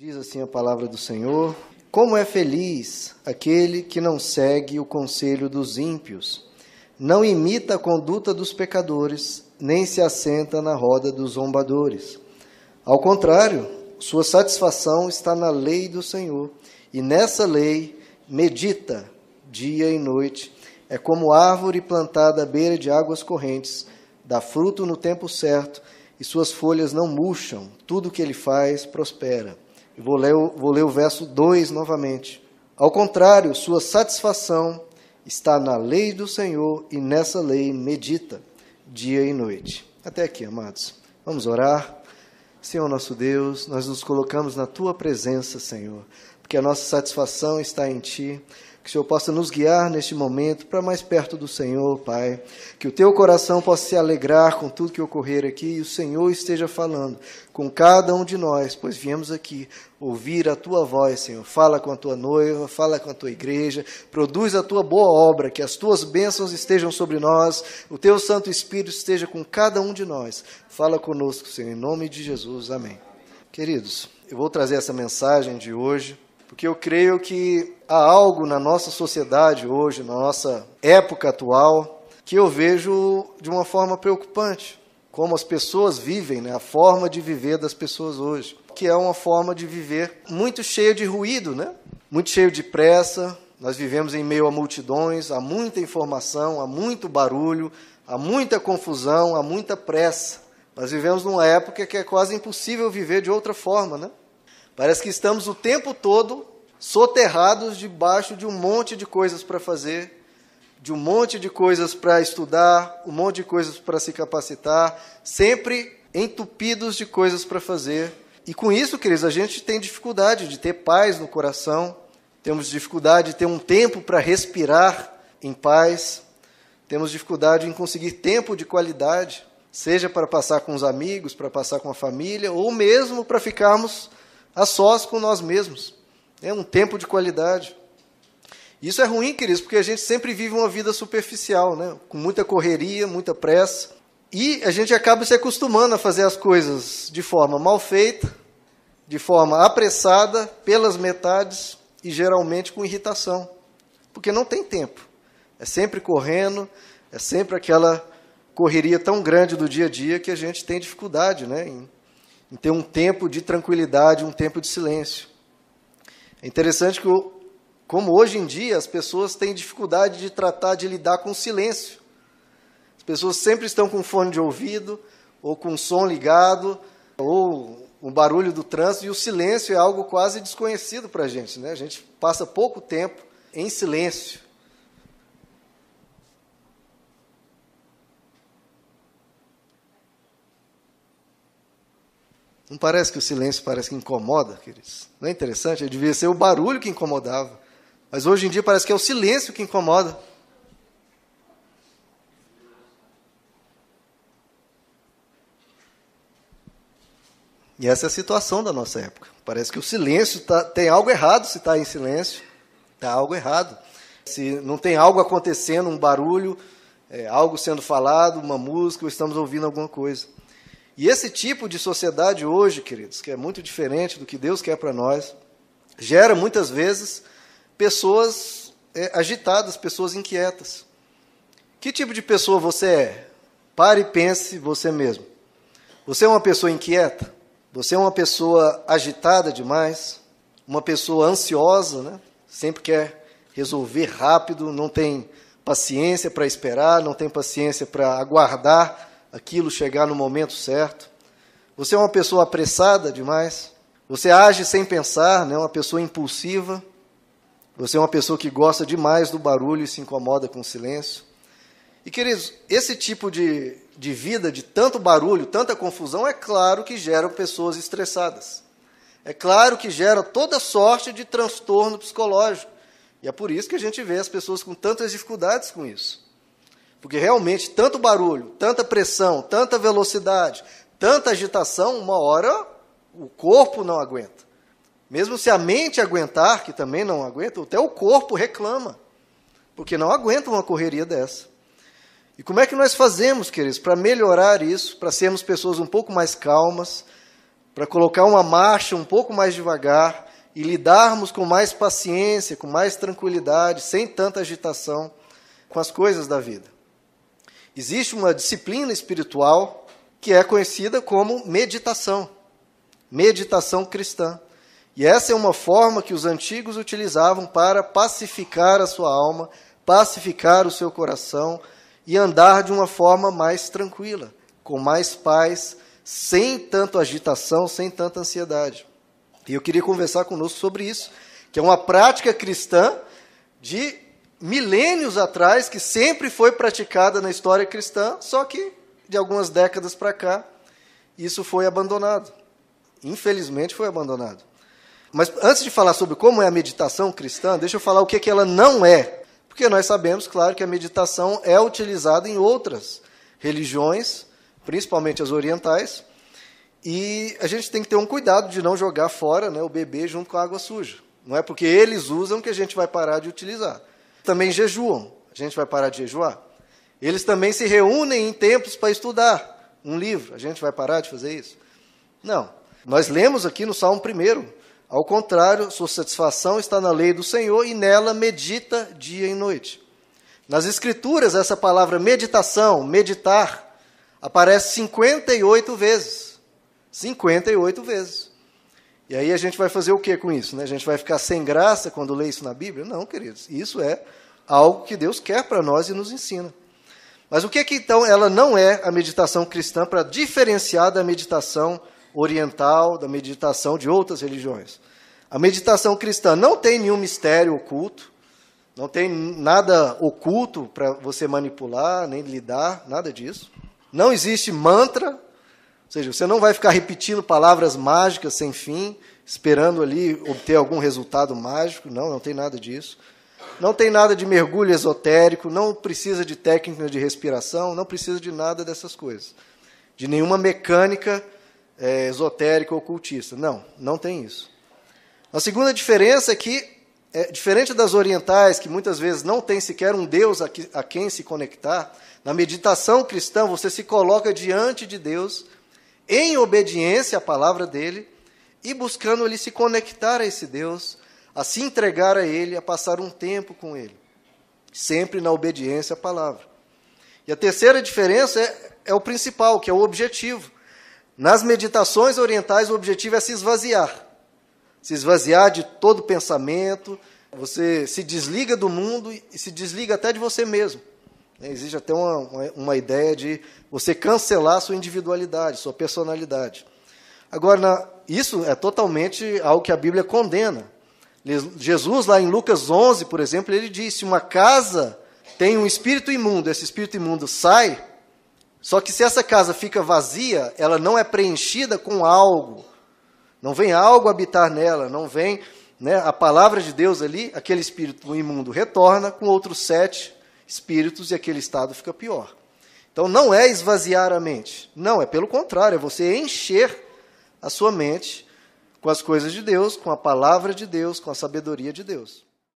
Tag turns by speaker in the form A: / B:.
A: Diz assim a palavra do Senhor: Como é feliz aquele que não segue o conselho dos ímpios, não imita a conduta dos pecadores, nem se assenta na roda dos zombadores. Ao contrário, sua satisfação está na lei do Senhor, e nessa lei medita dia e noite. É como árvore plantada à beira de águas correntes, dá fruto no tempo certo, e suas folhas não murcham, tudo que ele faz prospera. Vou ler, vou ler o verso 2 novamente. Ao contrário, sua satisfação está na lei do Senhor e nessa lei medita dia e noite. Até aqui, amados. Vamos orar. Senhor nosso Deus, nós nos colocamos na tua presença, Senhor, porque a nossa satisfação está em ti. Que o Senhor possa nos guiar neste momento para mais perto do Senhor, Pai. Que o teu coração possa se alegrar com tudo que ocorrer aqui e o Senhor esteja falando com cada um de nós, pois viemos aqui ouvir a tua voz, Senhor. Fala com a tua noiva, fala com a tua igreja, produz a tua boa obra, que as tuas bênçãos estejam sobre nós, o teu Santo Espírito esteja com cada um de nós. Fala conosco, Senhor, em nome de Jesus. Amém. Queridos, eu vou trazer essa mensagem de hoje porque eu creio que há algo na nossa sociedade hoje, na nossa época atual, que eu vejo de uma forma preocupante. Como as pessoas vivem, né? a forma de viver das pessoas hoje. Que é uma forma de viver muito cheia de ruído, né? muito cheio de pressa. Nós vivemos em meio a multidões, há muita informação, há muito barulho, há muita confusão, há muita pressa. Nós vivemos numa época que é quase impossível viver de outra forma, né? Parece que estamos o tempo todo soterrados debaixo de um monte de coisas para fazer, de um monte de coisas para estudar, um monte de coisas para se capacitar, sempre entupidos de coisas para fazer. E com isso, queridos, a gente tem dificuldade de ter paz no coração, temos dificuldade de ter um tempo para respirar em paz, temos dificuldade em conseguir tempo de qualidade, seja para passar com os amigos, para passar com a família, ou mesmo para ficarmos a sós com nós mesmos. É um tempo de qualidade. Isso é ruim, queridos, porque a gente sempre vive uma vida superficial, né? com muita correria, muita pressa. E a gente acaba se acostumando a fazer as coisas de forma mal feita, de forma apressada, pelas metades e geralmente com irritação. Porque não tem tempo. É sempre correndo, é sempre aquela correria tão grande do dia a dia que a gente tem dificuldade né, em em ter um tempo de tranquilidade, um tempo de silêncio. É interessante que, como hoje em dia, as pessoas têm dificuldade de tratar, de lidar com o silêncio. As pessoas sempre estão com fone de ouvido, ou com som ligado, ou o barulho do trânsito, e o silêncio é algo quase desconhecido para a gente. Né? A gente passa pouco tempo em silêncio. Não parece que o silêncio parece que incomoda, queridos? Não é interessante? Devia ser o barulho que incomodava. Mas hoje em dia parece que é o silêncio que incomoda. E essa é a situação da nossa época. Parece que o silêncio tá, tem algo errado se está em silêncio. Está algo errado. Se não tem algo acontecendo, um barulho, é, algo sendo falado, uma música, ou estamos ouvindo alguma coisa. E esse tipo de sociedade hoje, queridos, que é muito diferente do que Deus quer para nós, gera muitas vezes pessoas é, agitadas, pessoas inquietas. Que tipo de pessoa você é? Pare e pense você mesmo. Você é uma pessoa inquieta? Você é uma pessoa agitada demais? Uma pessoa ansiosa, né? Sempre quer resolver rápido, não tem paciência para esperar, não tem paciência para aguardar aquilo chegar no momento certo. Você é uma pessoa apressada demais. Você age sem pensar, né? uma pessoa impulsiva. Você é uma pessoa que gosta demais do barulho e se incomoda com o silêncio. E, queridos, esse tipo de, de vida, de tanto barulho, tanta confusão, é claro que gera pessoas estressadas. É claro que gera toda sorte de transtorno psicológico. E é por isso que a gente vê as pessoas com tantas dificuldades com isso. Porque realmente, tanto barulho, tanta pressão, tanta velocidade, tanta agitação, uma hora o corpo não aguenta. Mesmo se a mente aguentar, que também não aguenta, até o corpo reclama, porque não aguenta uma correria dessa. E como é que nós fazemos, queridos, para melhorar isso, para sermos pessoas um pouco mais calmas, para colocar uma marcha um pouco mais devagar e lidarmos com mais paciência, com mais tranquilidade, sem tanta agitação com as coisas da vida. Existe uma disciplina espiritual que é conhecida como meditação, meditação cristã. E essa é uma forma que os antigos utilizavam para pacificar a sua alma, pacificar o seu coração e andar de uma forma mais tranquila, com mais paz, sem tanta agitação, sem tanta ansiedade. E eu queria conversar conosco sobre isso, que é uma prática cristã de milênios atrás, que sempre foi praticada na história cristã, só que de algumas décadas para cá, isso foi abandonado. Infelizmente foi abandonado. Mas antes de falar sobre como é a meditação cristã, deixa eu falar o que, que ela não é. Porque nós sabemos, claro, que a meditação é utilizada em outras religiões, principalmente as orientais, e a gente tem que ter um cuidado de não jogar fora né, o bebê junto com a água suja. Não é porque eles usam que a gente vai parar de utilizar. Também jejuam. A gente vai parar de jejuar? Eles também se reúnem em templos para estudar um livro. A gente vai parar de fazer isso? Não. Nós lemos aqui no Salmo 1. Ao contrário, sua satisfação está na lei do Senhor e nela medita dia e noite. Nas Escrituras, essa palavra meditação, meditar, aparece 58 vezes. 58 vezes. E aí a gente vai fazer o que com isso? Né? A gente vai ficar sem graça quando lê isso na Bíblia? Não, queridos. Isso é algo que Deus quer para nós e nos ensina. Mas o que, que então ela não é a meditação cristã para diferenciar da meditação oriental, da meditação de outras religiões? A meditação cristã não tem nenhum mistério oculto, não tem nada oculto para você manipular, nem lidar, nada disso. Não existe mantra, ou seja, você não vai ficar repetindo palavras mágicas sem fim, esperando ali obter algum resultado mágico. Não, não tem nada disso. Não tem nada de mergulho esotérico, não precisa de técnica de respiração, não precisa de nada dessas coisas. De nenhuma mecânica é, esotérica ou ocultista. Não, não tem isso. A segunda diferença é que, é, diferente das orientais, que muitas vezes não tem sequer um Deus a, que, a quem se conectar, na meditação cristã você se coloca diante de Deus em obediência à palavra dele e buscando ele se conectar a esse Deus, a se entregar a ele, a passar um tempo com ele, sempre na obediência à palavra. E a terceira diferença é, é o principal, que é o objetivo. Nas meditações orientais, o objetivo é se esvaziar. Se esvaziar de todo pensamento, você se desliga do mundo e se desliga até de você mesmo. Existe até uma, uma, ideia de você cancelar sua individualidade, sua personalidade. Agora, na, isso é totalmente algo que a Bíblia condena. Jesus, lá em Lucas 11, por exemplo, ele disse: Uma casa tem um espírito imundo, esse espírito imundo sai, só que se essa casa fica vazia, ela não é preenchida com algo, não vem algo habitar nela, não vem né, a palavra de Deus ali, aquele espírito imundo retorna com outros sete espíritos e aquele estado fica pior. Então não é esvaziar a mente, não, é pelo contrário, é você encher a sua mente com as coisas de Deus, com a palavra de Deus, com a sabedoria de Deus.